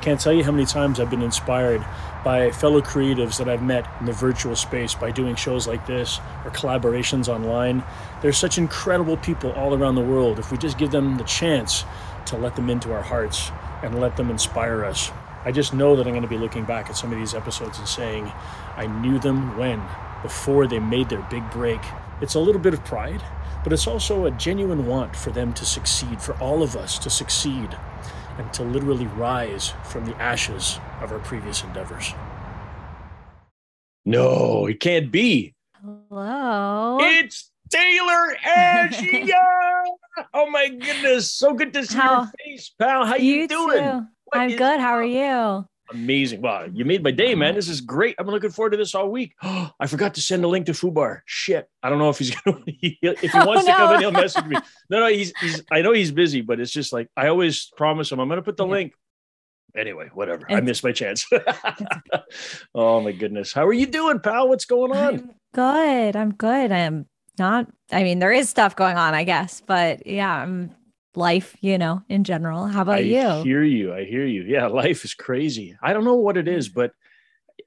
can't tell you how many times I've been inspired by fellow creatives that I've met in the virtual space by doing shows like this or collaborations online. There's such incredible people all around the world. If we just give them the chance to let them into our hearts and let them inspire us, I just know that I'm going to be looking back at some of these episodes and saying, I knew them when, before they made their big break. It's a little bit of pride, but it's also a genuine want for them to succeed, for all of us to succeed and to literally rise from the ashes of our previous endeavors. No, it can't be. Hello. It's Taylor Ashia. oh my goodness, so good to see How- your face, pal. How you, doing? too. I'm good. How are you? Amazing. Wow, you made my day, man. This is great. I'm looking forward to this all week. I forgot to send a link to Fubar. Shit. I don't know if he's gonna if he Oh, wants to come no. in, he'll message me. No, no, he's he's I know he's busy, but it's just like I always promise him I'm gonna put the Yeah. link. Anyway, whatever. I missed my chance. oh my goodness. How are you doing, pal? What's going on? I'm good. I'm good. I'm not, I mean, there is stuff going on, I guess, but yeah, I'm life, you know, in general. How about I you? I hear you. I hear you. Yeah, life is crazy. I don't know what it is, but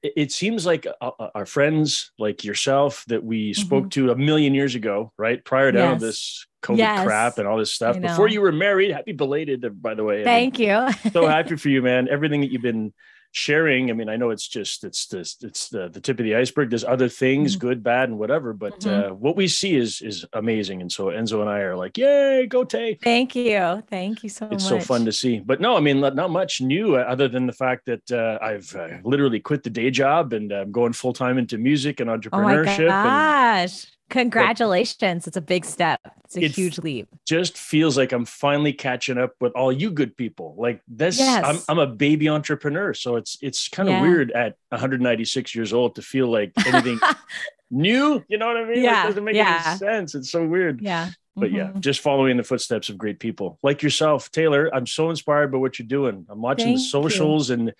it, seems like uh, uh, our friends, like yourself, that we spoke to a million years ago, right? Prior to all Mm-hmm. This COVID Yes. crap and all this stuff. Before you were married, happy belated, uh, by the way. I mean, Thank you. so happy for you, man. Everything that you've been sharing. I mean, I know it's just it's this it's the, the tip of the iceberg. There's other things, Mhm. good, bad, and whatever. But Mhm. uh, what we see is is amazing. And so Enzo and I are like, yay, go Tay Thank you. Thank you so it's much. It's so fun to see but no i mean not, much new uh, other than the fact that uh, i've uh, literally quit the day job and i'm going full-time into music and entrepreneurship Oh my entrepreneurship and Congratulations. It's a big step. It's a It- huge leap. just feels like i'm finally catching up with all you good people like this Yes. I'm, I'm a baby entrepreneur so it's it's kind of Yeah. weird at 196 years old to feel like anything new you know what i mean Like, Yeah, it doesn't make yeah. any sense it's so weird yeah. but yeah Mhm. just following the footsteps of great people like yourself taylor i'm so inspired by what you're doing i'm watching the Thank you. socials and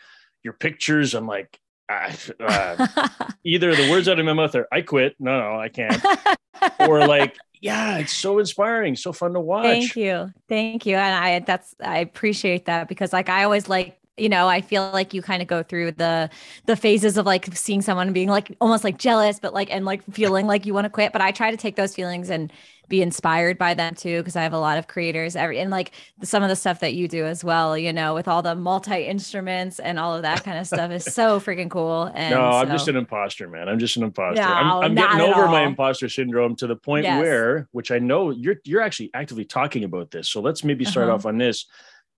your pictures i'm like uh, either the words out of my mouth are i quit no no i can't or like yeah it's so inspiring so fun to watch Thank you. Thank you. And I that's I appreciate that because like I always like you know, I feel like you kind of go through the the phases of like seeing someone and being like almost like jealous, but like and like feeling like you want to quit. But I try to take those feelings and be inspired by them too, because I have a lot of creators every and like some of the stuff that you do as well, you know, with all the multi instruments and all of that kind of stuff is so freaking cool. And no, I'm just an imposter, man. I'm just an imposter. No, I'm, I'm getting over my imposter syndrome to the point Yes. where, which I know you're you're actually actively talking about this. So let's maybe start Uh-huh. off on this.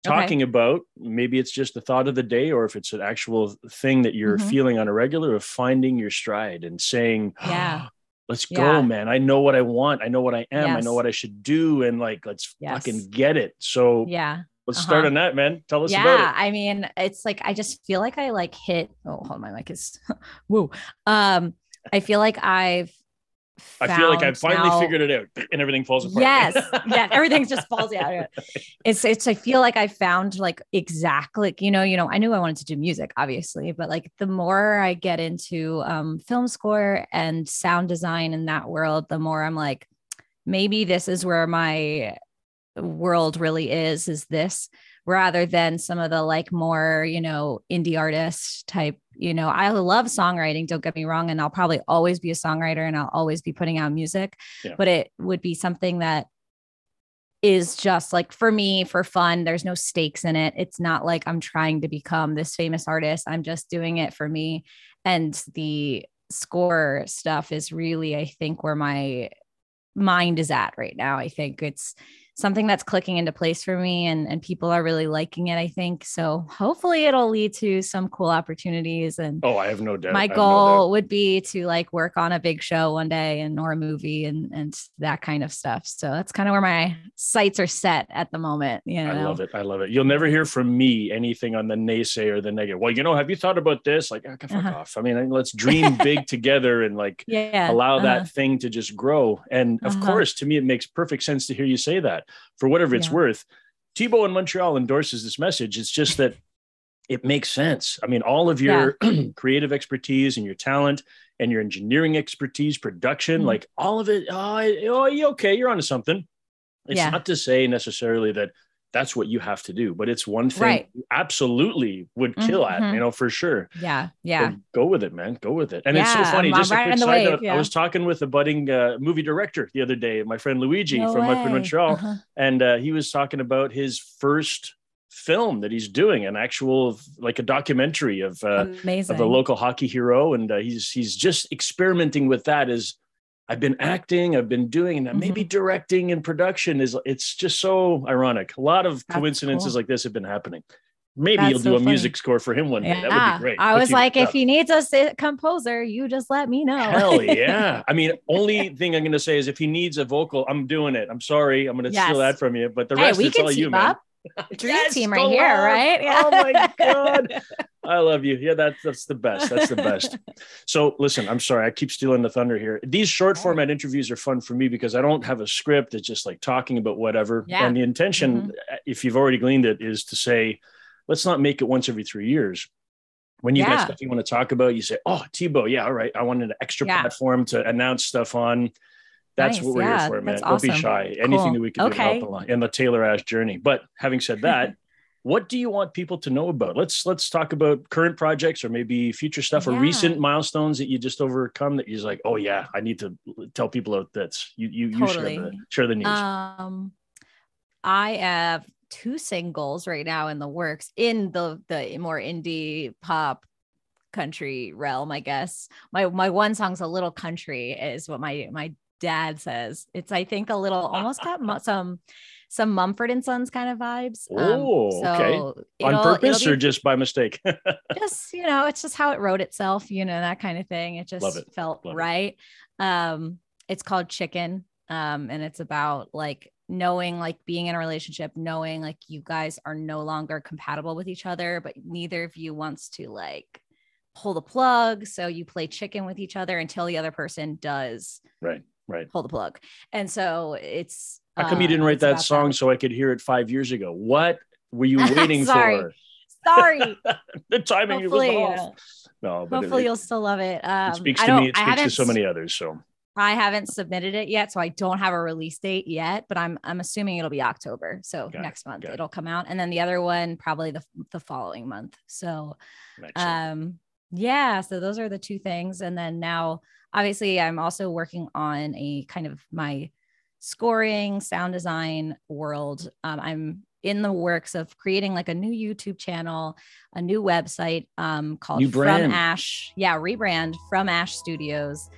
Okay. Talking about maybe it's just the thought of the day, or if it's an actual thing that you're Mhm. feeling on a regular of finding your stride and saying, Yeah. let's Yeah. go, man. I know what I want. I know what I am. I know what I should do. And like, let's Yes. fucking get it. So Yeah. let's start Uh-huh. on that, man. Tell us yeah about it. Yeah, i mean it's like i just feel like i like hit oh hold on, my mic is woo um i feel like i've. I feel like I've finally now- figured it out and everything falls apart. yes. Yeah everything just falls out it's it's i feel like i found like exactly like, you know you know i knew i wanted to do music obviously but like the more i get into um film score and sound design in that world the more i'm like maybe this is where my world really is is this rather than some of the like more you know indie artist type you know i love songwriting don't get me wrong and i'll probably always be a songwriter and i'll always be putting out music Yeah. but it would be something that is just like for me for fun there's no stakes in it it's not like i'm trying to become this famous artist i'm just doing it for me and the score stuff is really i think where my mind is at right now i think it's something that's clicking into place for me and and people are really liking it i think so hopefully it'll lead to some cool opportunities and Oh, I have no doubt. My have no goal would be to like work on a big show one day and or a movie and and that kind of stuff so that's kind of where my sights are set at the moment you know I love it. I love it. You'll never hear from me anything on the naysay or the negative. Well, you know, have you thought about this? Like, ah, fuck Uh-huh. off. I mean, let's dream big together and like yeah allow uh-huh. that thing to just grow. And of Uh-huh. course, to me, it makes perfect sense to hear you say that for whatever it's Yeah. worth. Thibault in Montreal endorses this message. It's just that it makes sense. I mean, all of your creative expertise and your talent and your engineering expertise, production, Mhm. like all of it. Oh, oh, you okay? You're onto something. It's Yeah. not to say necessarily that that's what you have to do. But it's one thing Right. you absolutely would kill at, Mhm. you know, for sure. Yeah. Yeah. So go with it, man. Go with it. And it's so funny. I'm- Just I'm a quick side note. yeah. I was talking with a budding uh, movie director the other day, my friend Luigi No from up in. Montreal, Uh-huh. and uh, he was talking about his first film that he's doing, an actual like a documentary of uh, Amazing. of a local hockey hero, and uh, he's he's just experimenting with that. As I've been acting, I've been doing, and maybe Mm-hmm. directing and production is it's just so ironic. A lot of That's coincidences cool. like this have been happening. Maybe That's you'll so do a funny. music score for him one day. That would be great. I Put was like, yeah. if he needs a composer, you just let me know. Hell yeah. I mean, only thing I'm going to say is if he needs a vocal, I'm doing it. I'm sorry. I'm going to Yes. steal that from you. But the hey, rest, we it's all you, team man. Dream Yes, team right here, right? Oh my God. I love you. Yeah, that's that's the best. That's the best. So listen, I'm sorry, I keep stealing the thunder here. These short format interviews are fun for me because I don't have a script. It's just like talking about whatever. Yeah. And the intention, mm-hmm. uh, if you've already gleaned it, is to say, let's not make it once every three years. When you Yeah. get stuff you want to talk about, you say, "Oh, Thibault, yeah, all right. I wanted an extra Yeah. platform to announce stuff on." That's Nice. what we're Yeah, here for, man. that's Don't be awesome. shy. Anything that we can do to help along in the Taylor Ash journey. But having said that, what do you want people to know about? Let's let's talk about current projects or maybe future stuff or recent milestones that you just overcome that you're just like, oh yeah, I need to tell people about this. You you you share the share the news. Um, I have two singles right now in the works in the the more indie pop country realm, I guess. My my one song's a little country, is what my my dad says. It's I think a little almost got some some Mumford and Sons kind of vibes. Um, Oh, okay. On purpose it'll or just by mistake? just you know it's just how it wrote itself you know that kind of thing it just it. felt Love it. right um it's called chicken um and it's about like knowing like being in a relationship knowing like you guys are no longer compatible with each other but neither of you wants to like pull the plug so you play chicken with each other until the other person does right, right. pull the plug and so it's How come you uh, didn't write that song so I could hear it five years ago? What were you waiting for? sorry The timing was hopefully off. uh, No, but hopefully it, you'll still love it um it speaks I to me. It speaks to so many others. So I haven't submitted it yet, so I don't have a release date yet. But I'm I'm assuming it'll be October, so Got it, next month got it. it'll come out, and then the other one probably the the following month. So, excellent. um, yeah, so those are the two things, and then now obviously I'm also working on a kind of my scoring sound design world. Um, I'm in the works of creating like a new YouTube channel, a new website um, called New From. Ash. Yeah, rebrand From Ash Studios,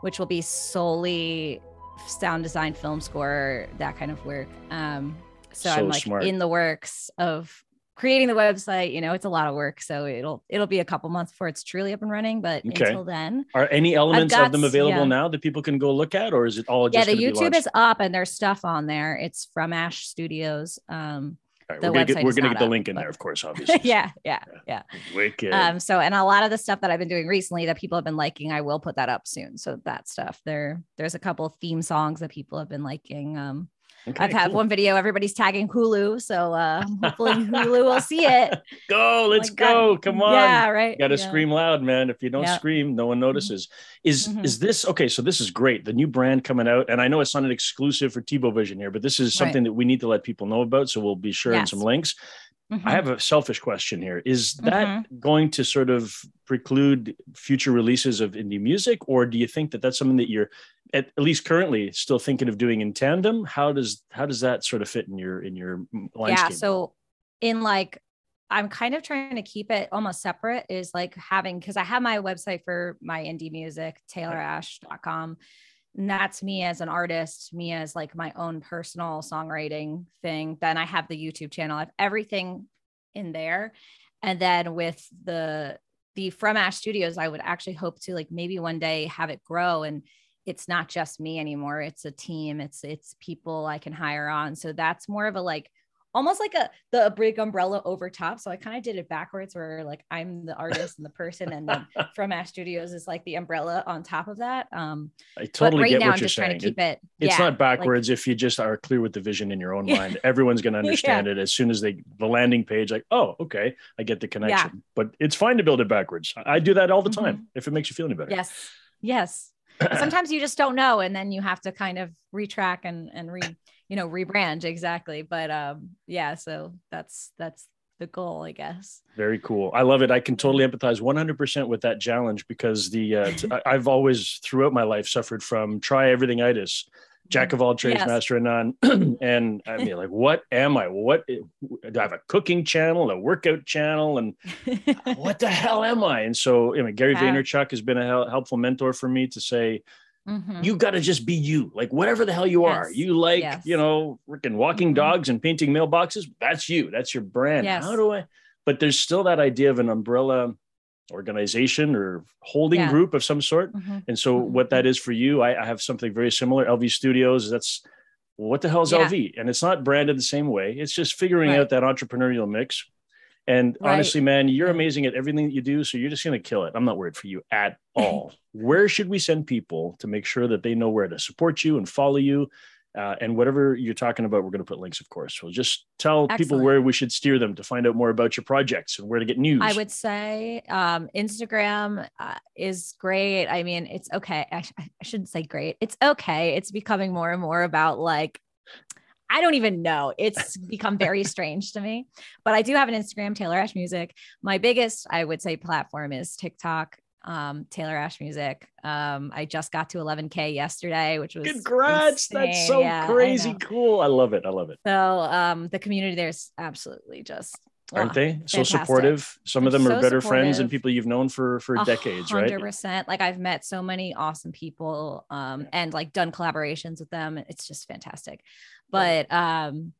which will be solely sound design, film score, that kind of work. Um, so, So I'm like smart. in the works of creating the website. You know, it's a lot of work, so it'll it'll be a couple months before it's truly up and running. But Okay. until then, Are any elements got- of them available yeah. now that people can go look at, or is it all yeah, the YouTube is up and there's stuff on there. It's from Ash Studios. Um, right, the we're gonna get, website we're gonna get the up, link in but- there, of course, obviously. yeah, yeah, yeah. Wicked. Um, so and a lot of the stuff that I've been doing recently that people have been liking, I will put that up soon. So that stuff there, there's a couple of theme songs that people have been liking. Um, Okay, I've had cool. one video, everybody's tagging Hulu, so uh, hopefully Hulu will see it. Go, let's Like, go. Come on. Yeah, right. Got to yeah. scream loud, man. If you don't Yeah. scream, no one notices. Is Mhm. is this okay? So this is great. The new brand coming out, and I know it's not an exclusive for Thibault Vision here, but this is Right. something that we need to let people know about. So we'll be sharing Yes. some links. Mhm. I have a selfish question here. Is that Mm-hmm. going to sort of preclude future releases of indie music, or do you think that that's something that you're at, at least currently still thinking of doing in tandem? How does how does that sort of fit in your in your landscape? yeah so in like i'm kind of trying to keep it almost separate is like having because i have my website for my indie music taylorash.com and that's me as an artist me as like my own personal songwriting thing. Then i have the youtube channel i have everything in there. And then with the the from ash studios i would actually hope to like maybe one day have it grow. And it's not just me anymore it's a team it's it's people i can hire on. So that's more of a like almost like a the big umbrella over top so i kind of did it backwards where like i'm the artist and the person and then from ash studios is like the umbrella on top of that um I totally right get now what i'm you're just saying. trying to keep It- it, it's yeah, not like- backwards if you just are clear with the vision in your own Yeah. mind. Everyone's going to understand it as soon as they the landing page. Like, oh, okay, I get the connection. But it's fine to build it backwards. I do that all the time if it makes you feel any better. Mm-hmm. yes yes sometimes you just don't know and then you have to kind of retrack and and re you know, rebrand exactly. But um, yeah, so that's that's the goal, I guess. Very cool. I love it. I can totally empathize 100% with that challenge because the uh, t- I've always throughout my life suffered from try everything itis jack of all trades, yes. master of none. and I mean, like, what am I? What do I have a cooking channel, a workout channel, and what the hell am I? And so, I mean, Gary. Vaynerchuk has been a helpful mentor for me to say, mm-hmm. you got to just be you, like whatever the hell you yes. are. You like, yes. you know, freaking walking mm-hmm. dogs and painting mailboxes. That's you. That's your brand. How do I? But there's still that idea of an umbrella organization or holding yeah. group of some sort. Mm-hmm. And so, mm-hmm. what that is for you, I, I, have something very similar. LV Studios. That's what the hell is yeah. LV? And it's not branded the same way. It's just figuring right. out that entrepreneurial mix. And right. honestly, man, you're amazing at everything that you do. So you're just going to kill it. I'm not worried for you at all. where should we send people to make sure that they know where to support you and follow you uh, and whatever you're talking about, we're going to put links, of course. So just tell Excellent. people where we should steer them to find out more about your projects and where to get news. I would say um, Instagram uh, is great. I mean, it's okay. I, I shouldn't say great. It's okay. It's becoming more and more about like I don't even know. It's become very strange to me. But I do have an Instagram, Taylor Ash Music. My biggest, I would say, platform is TikTok um, Taylor Ash Music. Um, I just got to 11K yesterday, which was congrats. Insane. That's so yeah, crazy cool. I love it. I love it. So um, the community there's absolutely just aren't they so supportive? Some They're of them so are better supportive. friends and people you've known for for decades 100%. right 100% like i've met so many awesome people um and like done collaborations with them. It's just fantastic. But um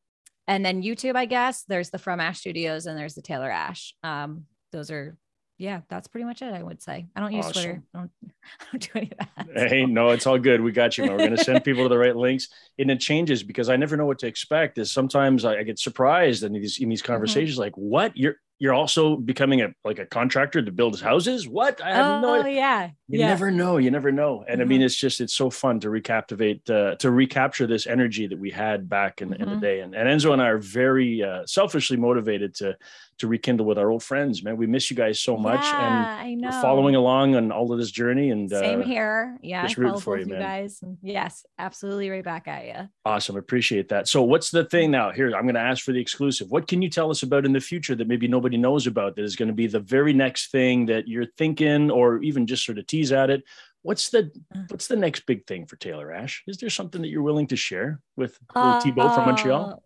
and then youtube i guess. There's the from ash studios and there's the taylor ash. Um those are yeah, that's pretty much it. I would say. I don't use awesome. Twitter. I don't, I don't, do any of that. Hey, no, it's all good. We got you. Man. We're going to send people to the right links, and it changes because I never know what to expect. Is sometimes I, I get surprised in these in these mm-hmm. conversations, mm-hmm. like, "What? You're you're also becoming a like a contractor to build houses. What? I have oh, no idea. yeah. You yeah. never know. You never know. And mm-hmm. I mean, mm-hmm. it's just it's so fun to recaptivate uh, to recapture this energy that we had back in, mm-hmm. in the mm-hmm. day. And, and Enzo and I are very uh, selfishly motivated to to rekindle with our old friends. Man, we miss you guys so much. Yeah, and I know. following along on all of this journey. And same uh, here. Yeah, just rooting for you, man. guys. Yes, absolutely, right back at you. Awesome, appreciate that. So, what's the thing now? Here, I'm going to ask for the exclusive. What can you tell us about in the future that maybe nobody knows about? That is going to be the very next thing that you're thinking or even just sort of tease at it what's the uh. what's the next big thing for taylor ash is there something that you're willing to share with uh, thibault from montreal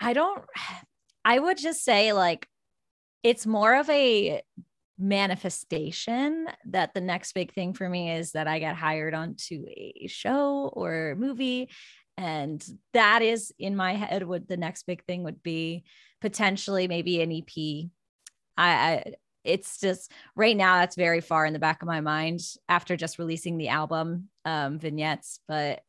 i don't i would just say like it's more of a manifestation that the next big thing for me is that i get hired onto a show or movie and that is in my head what the next big thing would be potentially maybe an ep I, I it's just right now that's very far in the back of my mind after just releasing the album um vignettes but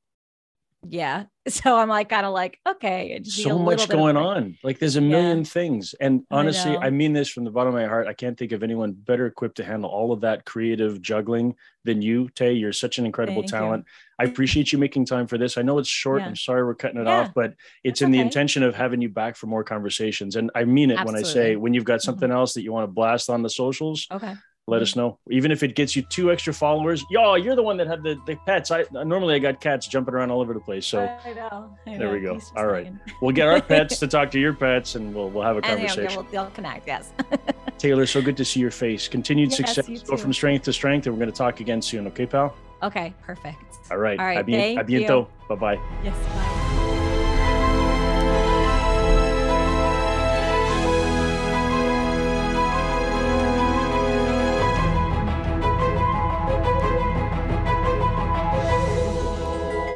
yeah so i'm like kind of like okay so much going on like there's a million yeah. things and honestly I, I, mean this from the bottom of my heart i can't think of anyone better equipped to handle all of that creative juggling than you tay you're such an incredible Thank talent you. i appreciate you making time for this i know it's short yeah. i'm sorry we're cutting it yeah. off but it's That's in okay. the intention of having you back for more conversations and i mean it Absolutely. when i say when you've got something mm-hmm. else that you want to blast on the socials okay let us know. Even if it gets you two extra followers. Yo, you're the one that had the, the pets. I normally I got cats jumping around all over the place. So I know. I know. there we go. All right. we'll get our pets to talk to your pets and we'll we'll have a conversation. Yeah, we'll, they'll connect, yes. Taylor, so good to see your face. Continued yes, success. Go from strength to strength, and we're gonna talk again soon, okay, pal? Okay, perfect. All right. All right. A, bien, a bientôt. Bye bye. Yes, bye.